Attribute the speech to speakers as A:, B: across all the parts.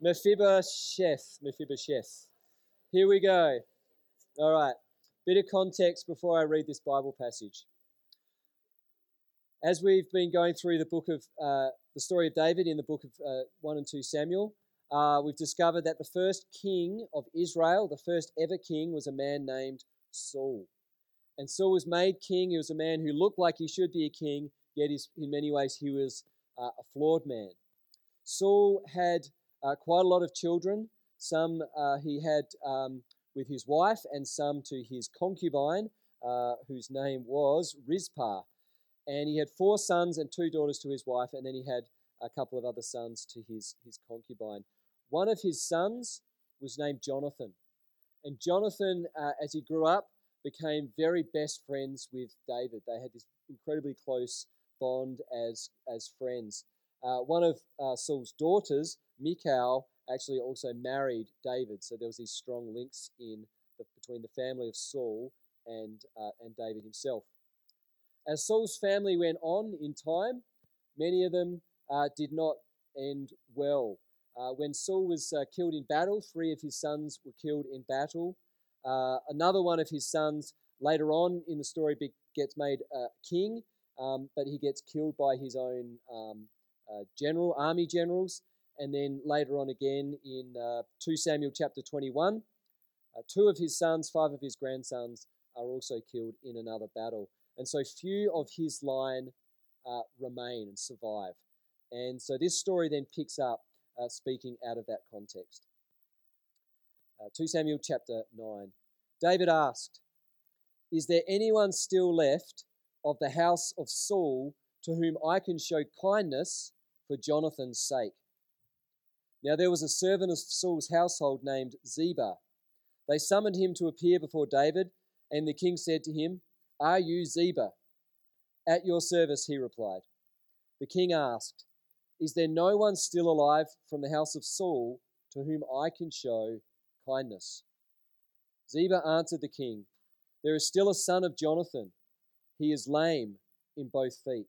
A: Mephibosheth. Mephibosheth. Here we go. All right. Bit of context before I read this Bible passage. As we've been going through the book of uh, the story of David in the book of uh, 1 and 2 Samuel, uh, we've discovered that the first king of Israel, the first ever king, was a man named Saul. And Saul was made king. He was a man who looked like he should be a king, yet in many ways he was uh, a flawed man. Saul had quite a lot of children. Some uh, he had um, with his wife, and some to his concubine, uh, whose name was Rizpah. And he had four sons and two daughters to his wife, and then he had a couple of other sons to his, his concubine. One of his sons was named Jonathan. And Jonathan, uh, as he grew up, became very best friends with David. They had this incredibly close bond as, as friends. Uh, one of uh, Saul's daughters, Michal, actually also married David. So there was these strong links in the, between the family of Saul and, uh, and David himself. As Saul's family went on in time, many of them uh, did not end well. Uh, when Saul was uh, killed in battle, three of his sons were killed in battle. Another one of his sons later on in the story gets made king, um, but he gets killed by his own um, general, army generals. And then later on again in uh, 2 Samuel chapter 21, uh, two of his sons, five of his grandsons are also killed in another battle. And so few of his line uh, remain and survive. And so this story then picks up uh, speaking out of that context. Uh, 2 Samuel chapter 9. David asked, Is there anyone still left of the house of Saul to whom I can show kindness for Jonathan's sake? Now there was a servant of Saul's household named Ziba. They summoned him to appear before David, and the king said to him, Are you Ziba? At your service, he replied. The king asked, Is there no one still alive from the house of Saul to whom I can show kindness? Ziba answered the king, There is still a son of Jonathan. He is lame in both feet.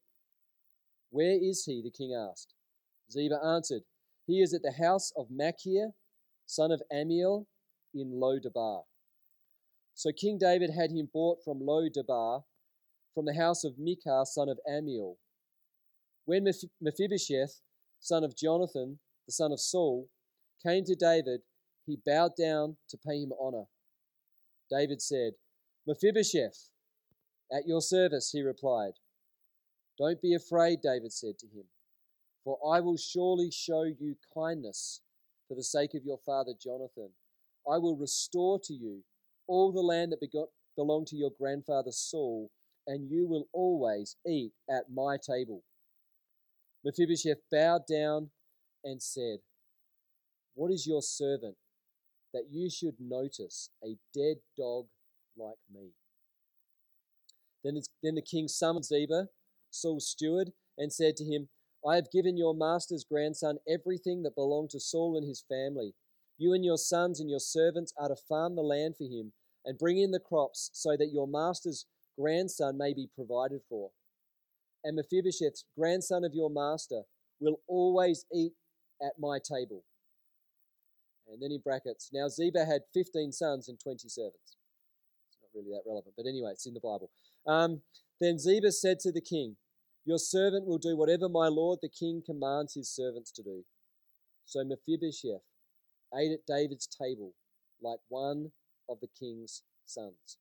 A: Where is he? the king asked. Ziba answered, he is at the house of Machir, son of Ammiel, in Lo-debar. So King David had him bought from Lo-debar, from the house of Micah, son of Ammiel. When Mephibosheth, son of Jonathan, the son of Saul, came to David, he bowed down to pay him honor. David said, Mephibosheth, at your service, he replied. Don't be afraid, David said to him for I will surely show you kindness for the sake of your father Jonathan. I will restore to you all the land that belonged to your grandfather Saul, and you will always eat at my table. Mephibosheth bowed down and said, What is your servant that you should notice a dead dog like me? Then, then the king summoned Ziba, Saul's steward, and said to him, I have given your master's grandson everything that belonged to Saul and his family. You and your sons and your servants are to farm the land for him and bring in the crops so that your master's grandson may be provided for. And Mephibosheth, grandson of your master, will always eat at my table. And then in brackets, now Ziba had 15 sons and 20 servants. It's not really that relevant, but anyway, it's in the Bible. Um, then Ziba said to the king, your servant will do whatever my lord the king commands his servants to do. So Mephibosheth ate at David's table like one of the king's sons.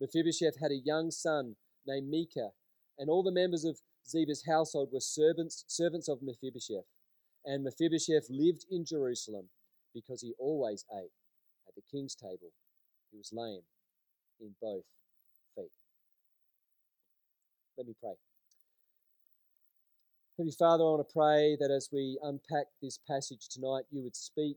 A: Mephibosheth had a young son named Micah, and all the members of Ziba's household were servants, servants of Mephibosheth. And Mephibosheth lived in Jerusalem because he always ate at the king's table. He was lame in both feet. Let me pray. Heavenly Father, I want to pray that as we unpack this passage tonight, you would speak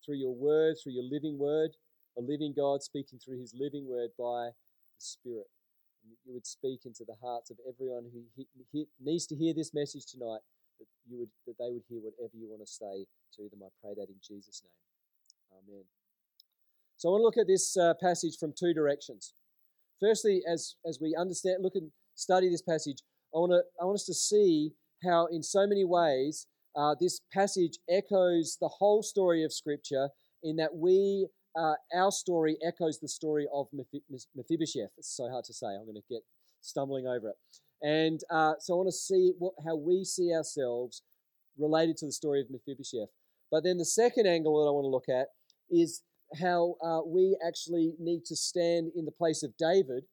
A: through your word, through your living word, a living God speaking through his living word by the Spirit. And you would speak into the hearts of everyone who he, he needs to hear this message tonight, that, you would, that they would hear whatever you want to say to them. I pray that in Jesus' name. Amen. So I want to look at this uh, passage from two directions. Firstly, as, as we understand, look and study this passage, I want, to, I want us to see how, in so many ways, uh, this passage echoes the whole story of Scripture in that we, uh, our story echoes the story of Mephibosheth. It's so hard to say. I'm going to get stumbling over it. And uh, so I want to see what, how we see ourselves related to the story of Mephibosheth. But then the second angle that I want to look at is how uh, we actually need to stand in the place of David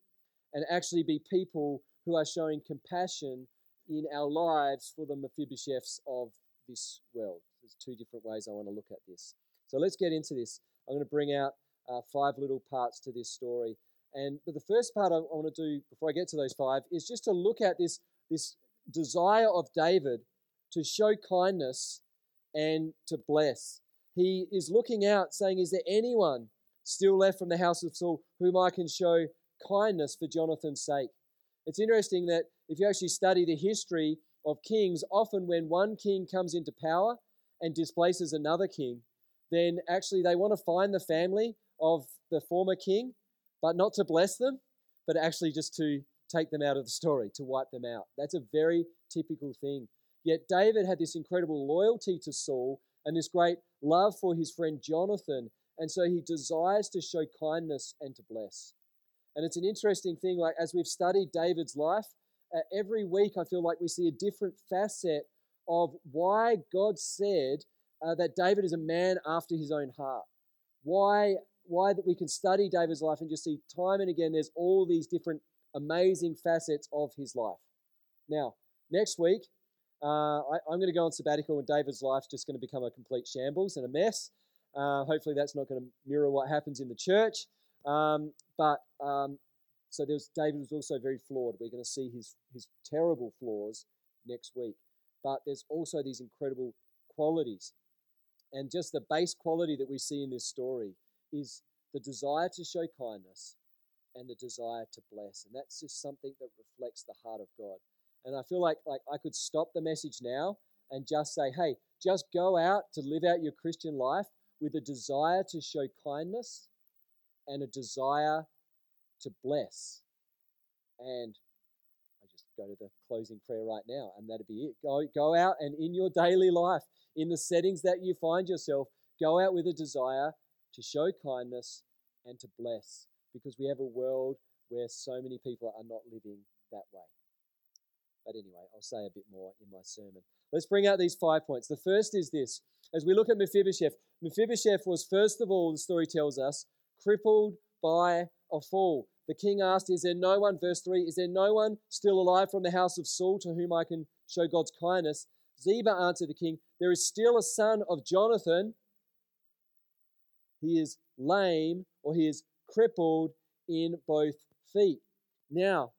A: and actually be people who are showing compassion in our lives for the Mephibosheths of this world. There's two different ways I want to look at this. So let's get into this. I'm going to bring out uh, five little parts to this story. And but the first part I, I want to do before I get to those five is just to look at this, this desire of David to show kindness and to bless. He is looking out, saying, Is there anyone still left from the house of Saul whom I can show kindness for Jonathan's sake? It's interesting that if you actually study the history of kings, often when one king comes into power and displaces another king, then actually they want to find the family of the former king, but not to bless them, but actually just to take them out of the story, to wipe them out. That's a very typical thing. Yet David had this incredible loyalty to Saul and this great love for his friend Jonathan, and so he desires to show kindness and to bless. And it's an interesting thing, like as we've studied David's life, uh, every week I feel like we see a different facet of why God said uh, that David is a man after his own heart. Why, why that we can study David's life and just see time and again there's all these different amazing facets of his life. Now, next week, uh, I, am going to go on sabbatical and David's life's just going to become a complete shambles and a mess. Uh, hopefully, that's not going to mirror what happens in the church. Um, but um, so there's David was also very flawed. We're going to see his his terrible flaws next week. But there's also these incredible qualities. And just the base quality that we see in this story is the desire to show kindness and the desire to bless. And that's just something that reflects the heart of God. And I feel like like I could stop the message now and just say, hey, just go out to live out your Christian life with a desire to show kindness and a desire to bless. And I just go to the closing prayer right now, and that'd be it. Go, go out and in your daily life, in the settings that you find yourself, go out with a desire to show kindness and to bless because we have a world where so many people are not living that way. But anyway, I'll say a bit more in my sermon. Let's bring out these five points. The first is this as we look at Mephibosheth, Mephibosheth was, first of all, the story tells us, crippled by a fall. The king asked, Is there no one, verse 3, is there no one still alive from the house of Saul to whom I can show God's kindness? Ziba answered the king, There is still a son of Jonathan. He is lame or he is crippled in both feet. Now,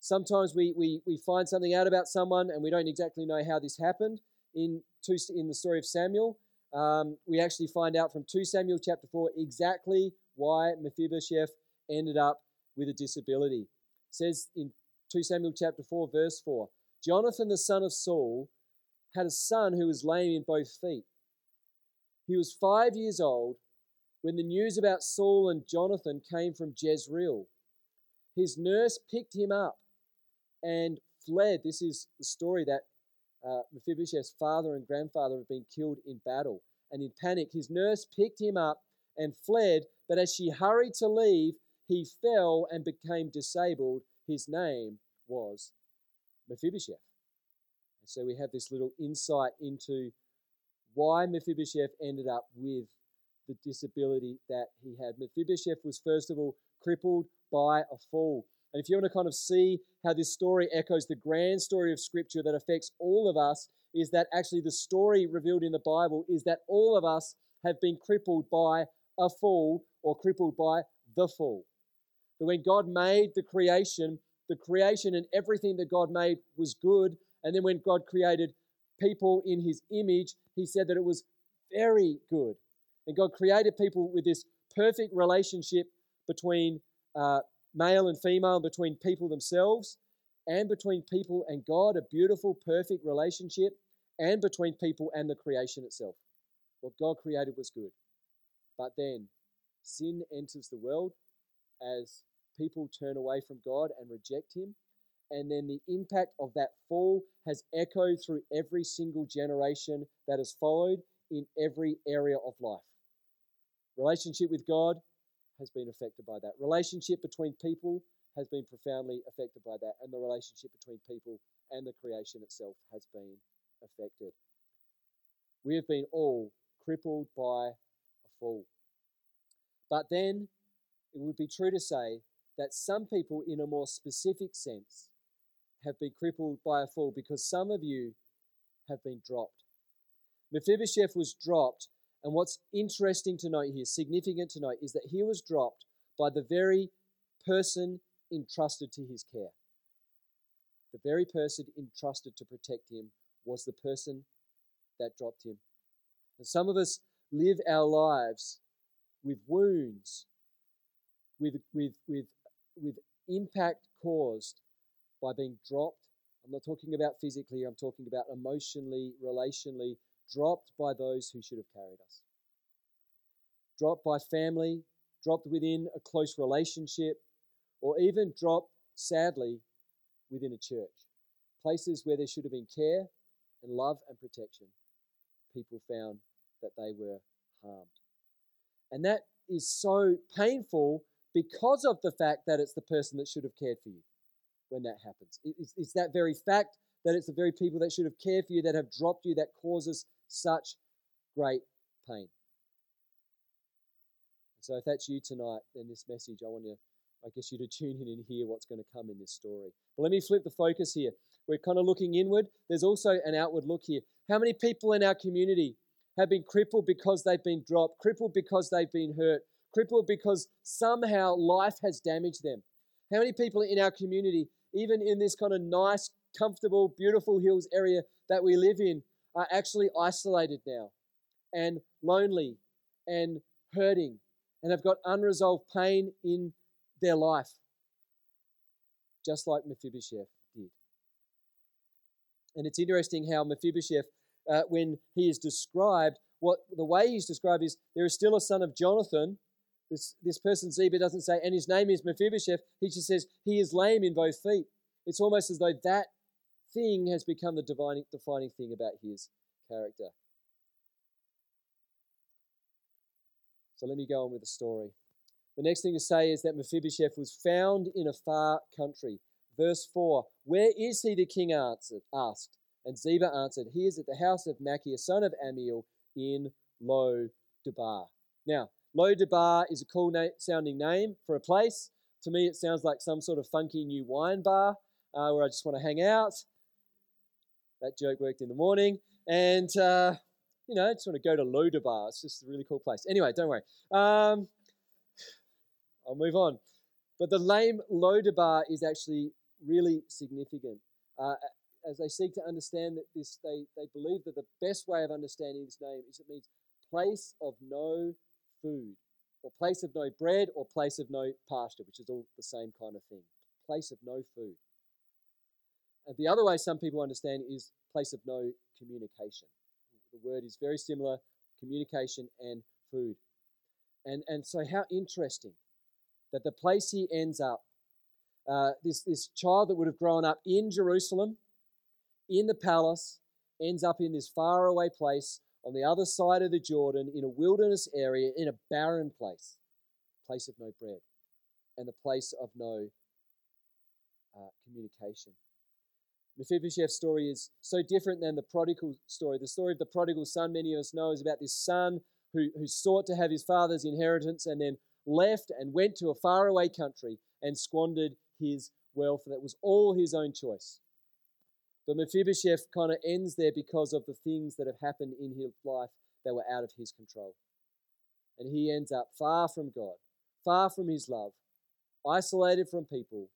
A: sometimes we, we, we find something out about someone and we don't exactly know how this happened. In, two, in the story of Samuel, um, we actually find out from 2 Samuel chapter 4 exactly why Mephibosheth ended up with a disability. It says in 2 Samuel chapter 4, verse 4 Jonathan the son of Saul had a son who was lame in both feet. He was five years old when the news about Saul and Jonathan came from Jezreel. His nurse picked him up and fled. This is the story that uh, Mephibosheth's father and grandfather have been killed in battle. And in panic, his nurse picked him up and fled. But as she hurried to leave, he fell and became disabled. His name was Mephibosheth. And so we have this little insight into why Mephibosheth ended up with the disability that he had. Mephibosheth was, first of all, crippled by a fall. And if you want to kind of see how this story echoes the grand story of Scripture that affects all of us, is that actually the story revealed in the Bible is that all of us have been crippled by a fall or crippled by the fall. That when God made the creation, the creation and everything that God made was good. And then when God created people in his image, he said that it was very good. And God created people with this perfect relationship between uh, male and female, between people themselves, and between people and God, a beautiful, perfect relationship, and between people and the creation itself. What God created was good. But then sin enters the world as people turn away from God and reject Him. and then the impact of that fall has echoed through every single generation that has followed in every area of life. Relationship with God has been affected by that. Relationship between people has been profoundly affected by that. And the relationship between people and the creation itself has been affected. We have been all crippled by a fall. But then it would be true to say that some people, in a more specific sense, have been crippled by a fall because some of you have been dropped. Mephibosheth was dropped, and what's interesting to note here, significant to note, is that he was dropped by the very person entrusted to his care. The very person entrusted to protect him was the person that dropped him. And some of us live our lives with wounds, with, with, with, with impact caused by being dropped. I'm not talking about physically, I'm talking about emotionally, relationally, dropped by those who should have carried us. Dropped by family, dropped within a close relationship, or even dropped, sadly, within a church. Places where there should have been care and love and protection. People found that they were harmed. And that is so painful because of the fact that it's the person that should have cared for you when that happens. It's, it's that very fact that it's the very people that should have cared for you that have dropped you that causes such great pain. So if that's you tonight, then this message, I want you, I guess you to tune in and hear what's going to come in this story. But let me flip the focus here. We're kind of looking inward. There's also an outward look here. How many people in our community have been crippled because they've been dropped, crippled because they've been hurt, crippled because somehow life has damaged them? How many people in our community, even in this kind of nice, comfortable, beautiful hills area that we live in, are actually isolated now and lonely and hurting and have got unresolved pain in their life, just like Mephibosheth did. And it's interesting how Mephibosheth, uh, when he is described, what the way he's described is there is still a son of Jonathan. This, this person, Ziba, doesn't say, and his name is Mephibosheth. He just says, he is lame in both feet. It's almost as though that thing has become the defining, defining thing about his character. So let me go on with the story. The next thing to say is that Mephibosheth was found in a far country. Verse 4 Where is he? the king answered, asked. And Ziba answered, He is at the house of Machir, son of Ammiel, in Lo Debar. Now, Lo Debar is a cool na- sounding name for a place. To me, it sounds like some sort of funky new wine bar uh, where I just want to hang out. That joke worked in the morning. And, uh, you know, I just want to go to Lo Debar. It's just a really cool place. Anyway, don't worry. Um, I'll move on. But the name Lo Debar is actually really significant. Uh, as they seek to understand that this, they, they believe that the best way of understanding this name is it means place of no food, or place of no bread, or place of no pasture, which is all the same kind of thing. Place of no food. And the other way some people understand is place of no communication. The word is very similar communication and food. And, and so, how interesting that the place he ends up, uh, this, this child that would have grown up in Jerusalem, in the palace, ends up in this faraway place on the other side of the Jordan in a wilderness area, in a barren place, place of no bread, and the place of no uh, communication. Mephibosheth's story is so different than the prodigal story. The story of the prodigal son, many of us know, is about this son who, who sought to have his father's inheritance and then left and went to a faraway country and squandered his wealth. That was all his own choice. But Mephibosheth kind of ends there because of the things that have happened in his life that were out of his control. And he ends up far from God, far from his love, isolated from people,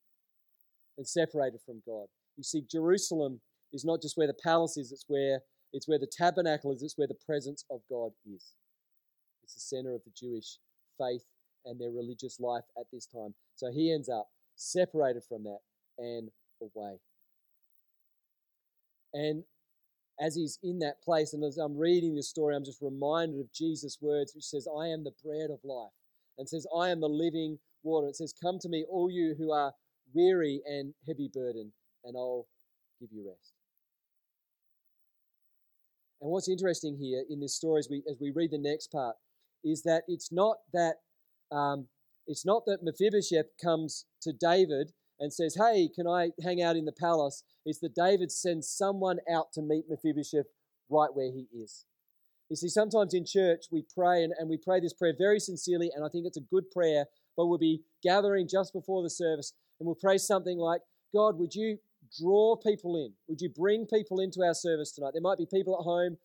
A: and separated from God. You see, Jerusalem is not just where the palace is, it's where it's where the tabernacle is, it's where the presence of God is. It's the center of the Jewish faith and their religious life at this time. So he ends up separated from that and away. And as he's in that place, and as I'm reading this story, I'm just reminded of Jesus' words, which says, I am the bread of life, and says, I am the living water. It says, Come to me, all you who are weary and heavy burdened, and I'll give you rest. And what's interesting here in this story as we, as we read the next part is that it's not that um, it's not that Mephibosheth comes to David and says, Hey, can I hang out in the palace? It's that David sends someone out to meet Mephibosheth right where he is. You see, sometimes in church we pray and, and we pray this prayer very sincerely, and I think it's a good prayer, but we'll be gathering just before the service and we'll pray something like, God, would you draw people in? Would you bring people into our service tonight? There might be people at home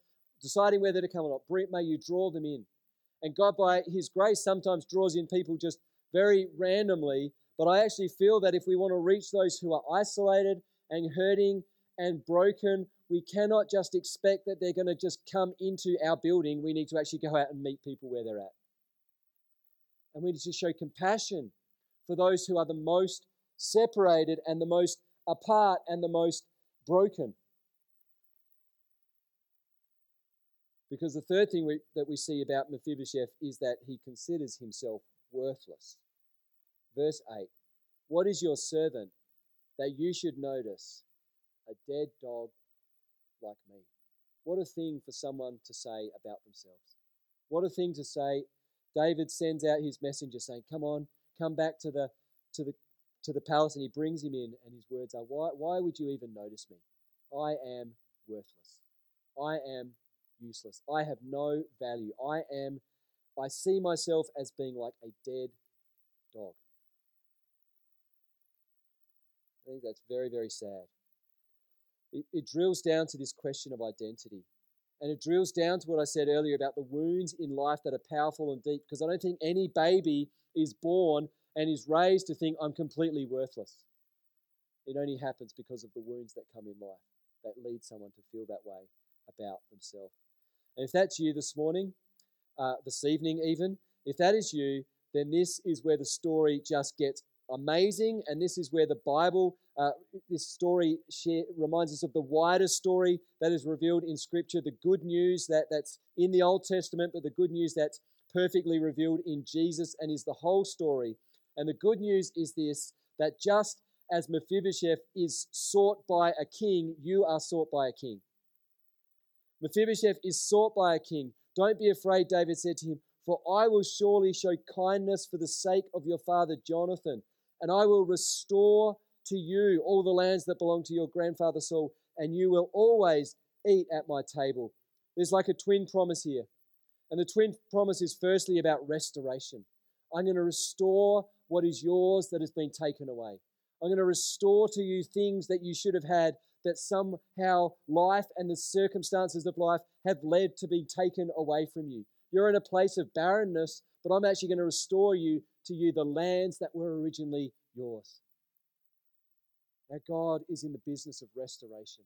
A: deciding whether to come or not. May you draw them in. And God, by His grace, sometimes draws in people just very randomly. But I actually feel that if we want to reach those who are isolated and hurting and broken, we cannot just expect that they're going to just come into our building. We need to actually go out and meet people where they're at. And we need to show compassion for those who are the most separated and the most apart and the most broken. Because the third thing we, that we see about Mephibosheth is that he considers himself worthless. Verse 8 What is your servant that you should notice a dead dog like me? What a thing for someone to say about themselves. What a thing to say. David sends out his messenger saying, Come on, come back to the, to the, to the palace, and he brings him in, and his words are, Why, why would you even notice me? I am worthless. I am useless. I have no value. I am, I see myself as being like a dead dog. I think that's very, very sad. It, it drills down to this question of identity. And it drills down to what I said earlier about the wounds in life that are powerful and deep, because I don't think any baby is born and is raised to think I'm completely worthless. It only happens because of the wounds that come in life that lead someone to feel that way about themselves. And if that's you this morning, uh, this evening even, if that is you, then this is where the story just gets amazing. And this is where the Bible, uh, this story share, reminds us of the wider story that is revealed in Scripture, the good news that, that's in the Old Testament, but the good news that's perfectly revealed in Jesus and is the whole story. And the good news is this that just as Mephibosheth is sought by a king, you are sought by a king. Mephibosheth is sought by a king. Don't be afraid, David said to him, for I will surely show kindness for the sake of your father Jonathan, and I will restore to you all the lands that belong to your grandfather Saul, and you will always eat at my table. There's like a twin promise here. And the twin promise is firstly about restoration. I'm going to restore what is yours that has been taken away. I'm going to restore to you things that you should have had that somehow life and the circumstances of life have led to be taken away from you. You're in a place of barrenness, but I'm actually going to restore you to you the lands that were originally yours. Now, God is in the business of restoration.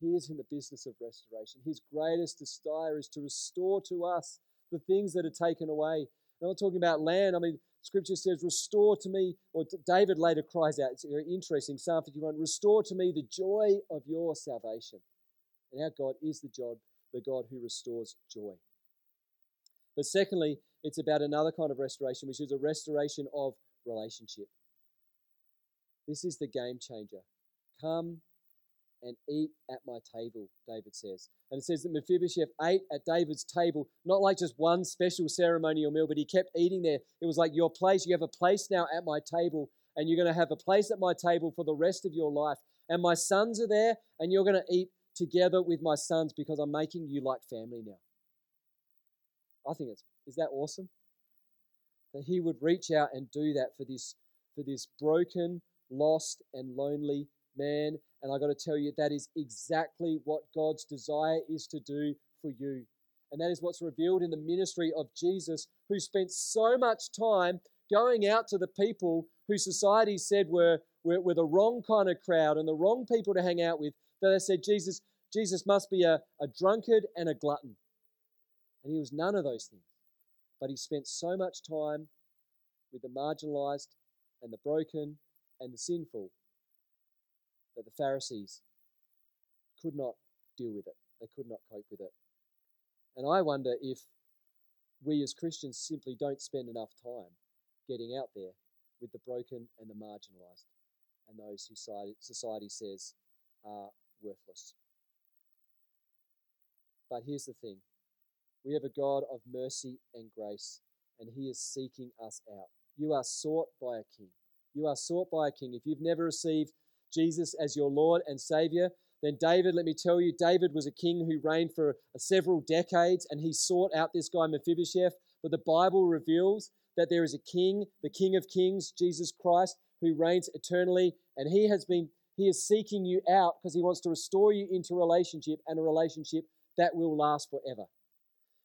A: He is in the business of restoration. His greatest desire is to restore to us the things that are taken away. I'm not talking about land. I mean, Scripture says, Restore to me, or David later cries out, it's very interesting, Psalm 51, Restore to me the joy of your salvation. And our God is the God, the God who restores joy. But secondly, it's about another kind of restoration, which is a restoration of relationship. This is the game changer. Come and eat at my table, David says. And it says that Mephibosheth ate at David's table, not like just one special ceremonial meal, but he kept eating there. It was like your place. You have a place now at my table, and you're going to have a place at my table for the rest of your life. And my sons are there, and you're going to eat together with my sons because I'm making you like family now. I think it's is that awesome? That he would reach out and do that for this for this broken, lost, and lonely man. And I got to tell you, that is exactly what God's desire is to do for you. And that is what's revealed in the ministry of Jesus, who spent so much time going out to the people who society said were, were, were the wrong kind of crowd and the wrong people to hang out with, that they said Jesus, Jesus must be a, a drunkard and a glutton. And he was none of those things. But he spent so much time with the marginalized and the broken and the sinful that the Pharisees could not deal with it. They could not cope with it. And I wonder if we as Christians simply don't spend enough time getting out there with the broken and the marginalized. and those who society, says are worthless. But here's the thing we have a God of mercy and grace, and He is seeking us out. You are sought by a king. You are sought by a king. If you've never received Jesus as your Lord and Savior, then David, let me tell you, David was a king who reigned for uh, several decades and he sought out this guy Mephibosheth. But the Bible reveals that there is a king, the King of Kings, Jesus Christ, who reigns eternally, and he has been he is seeking you out because he wants to restore you into relationship and a relationship that will last forever.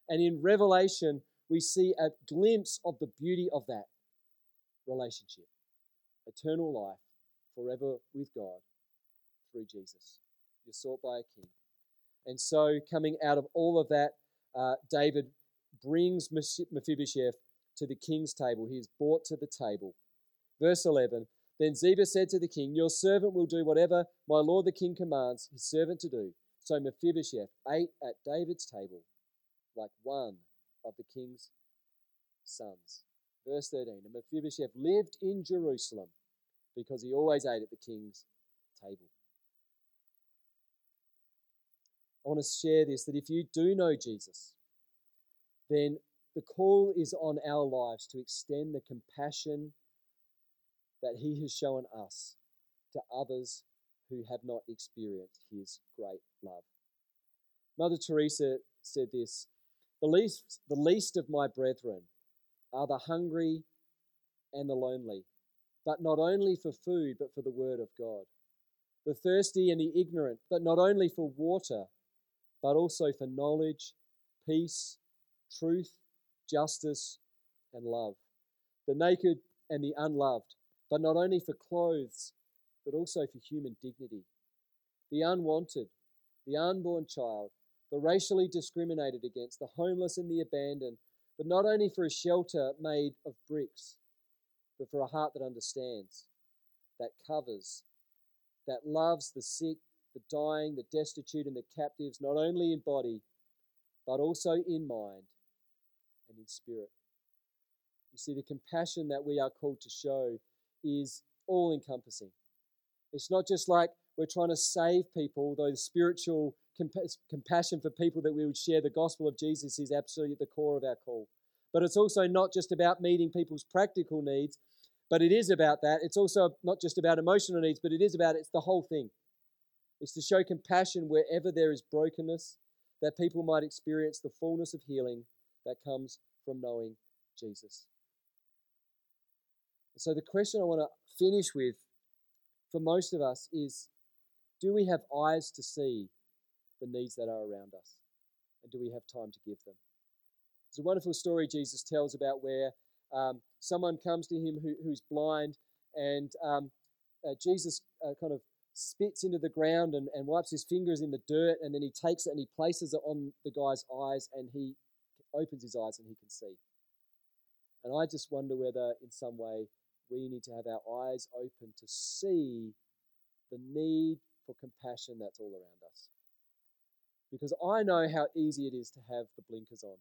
A: And in Revelation, we see a glimpse of the beauty of that relationship eternal life forever with God through Jesus. You're sought by a king. And so, coming out of all of that, uh, David brings Mephibosheth to the king's table. He is brought to the table. Verse 11 Then Ziba said to the king, Your servant will do whatever my lord the king commands his servant to do. So Mephibosheth ate at David's table like one of the king's sons. Verse 13 And Mephibosheth lived in Jerusalem because he always ate at the king's table. I want to share this that if you do know Jesus, then the call is on our lives to extend the compassion that he has shown us to others who have not experienced his great love. Mother Teresa said this the least, the least of my brethren are the hungry and the lonely, but not only for food, but for the word of God. The thirsty and the ignorant, but not only for water, but also for knowledge, peace, truth, justice, and love. The naked and the unloved, but not only for clothes, but also for human dignity. The unwanted, the unborn child, the racially discriminated against, the homeless and the abandoned, but not only for a shelter made of bricks, but for a heart that understands, that covers, that loves the sick, the dying, the destitute, and the captives, not only in body, but also in mind and in spirit. You see, the compassion that we are called to show is all encompassing. It's not just like we're trying to save people, though the spiritual compassion for people that we would share the gospel of Jesus is absolutely at the core of our call. But it's also not just about meeting people's practical needs, but it is about that. It's also not just about emotional needs, but it is about it's the whole thing. It's to show compassion wherever there is brokenness, that people might experience the fullness of healing that comes from knowing Jesus. So, the question I want to finish with for most of us is do we have eyes to see the needs that are around us? And do we have time to give them? There's a wonderful story Jesus tells about where um, someone comes to him who, who's blind, and um, uh, Jesus uh, kind of spits into the ground and, and wipes his fingers in the dirt, and then he takes it and he places it on the guy's eyes, and he opens his eyes and he can see. And I just wonder whether, in some way, we need to have our eyes open to see the need for compassion that's all around us. Because I know how easy it is to have the blinkers on.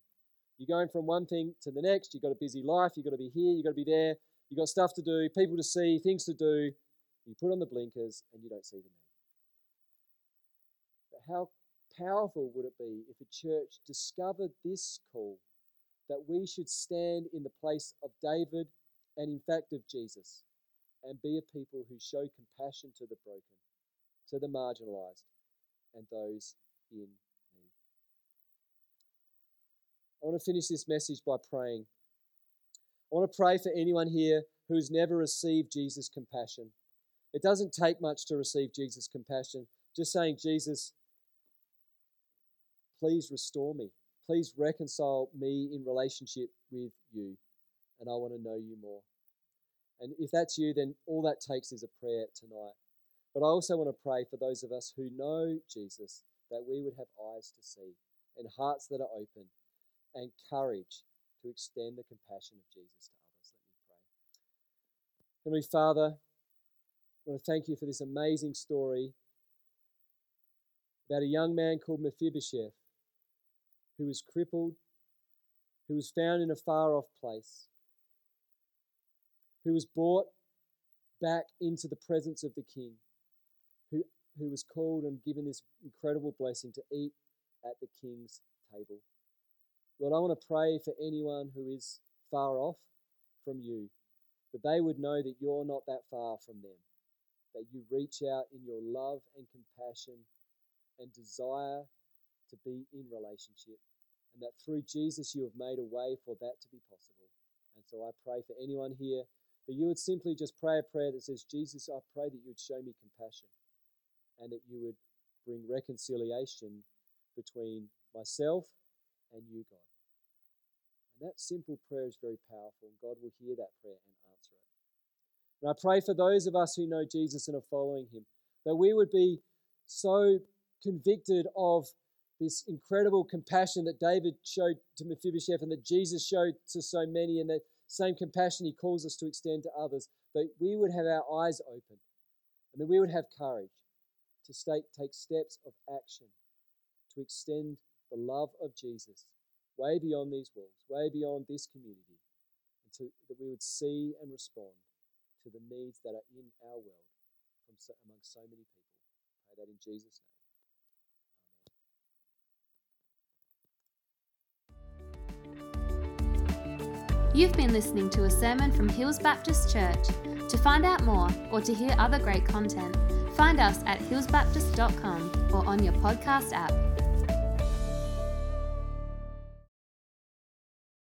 A: You're going from one thing to the next, you've got a busy life, you've got to be here, you've got to be there, you've got stuff to do, people to see, things to do. You put on the blinkers and you don't see the need. But how powerful would it be if a church discovered this call that we should stand in the place of David and, in fact, of Jesus and be a people who show compassion to the broken, to the marginalized, and those in need. I want to finish this message by praying. I want to pray for anyone here who's never received Jesus' compassion. It doesn't take much to receive Jesus' compassion. Just saying, Jesus, please restore me. Please reconcile me in relationship with you. And I want to know you more. And if that's you, then all that takes is a prayer tonight. But I also want to pray for those of us who know Jesus that we would have eyes to see and hearts that are open and courage to extend the compassion of Jesus to others. Let me pray. Heavenly Father, I want to thank you for this amazing story about a young man called Mephibosheth who was crippled, who was found in a far off place, who was brought back into the presence of the King, who, was called and given this incredible blessing to eat at the King's table. Lord, I want to pray for anyone who is far off from you, that they would know that you're not that far from them, that you reach out in your love and compassion and desire to be in relationship, and that through Jesus you have made a way for that to be possible. And so I pray for anyone here that you would simply just pray a prayer that says, Jesus, I pray that you would show me compassion and that you would bring reconciliation between myself and you, God. And that simple prayer is very powerful, and God will hear that prayer and answer it. And I pray for those of us who know Jesus and are following him, that we would be so convicted of this incredible compassion that David showed to Mephibosheth and that Jesus showed to so many, and that same compassion he calls us to extend to others, that we would have our eyes open and that we would have courage to stake, take steps of action to extend the love of Jesus way beyond these walls, way beyond this community, and to, that we would see and respond to the needs that are in our world from so, among so many people. Pray that in Jesus' name.
B: You've been listening to a sermon from Hills Baptist Church. To find out more or to hear other great content, find us at hillsbaptist.com or on your podcast app.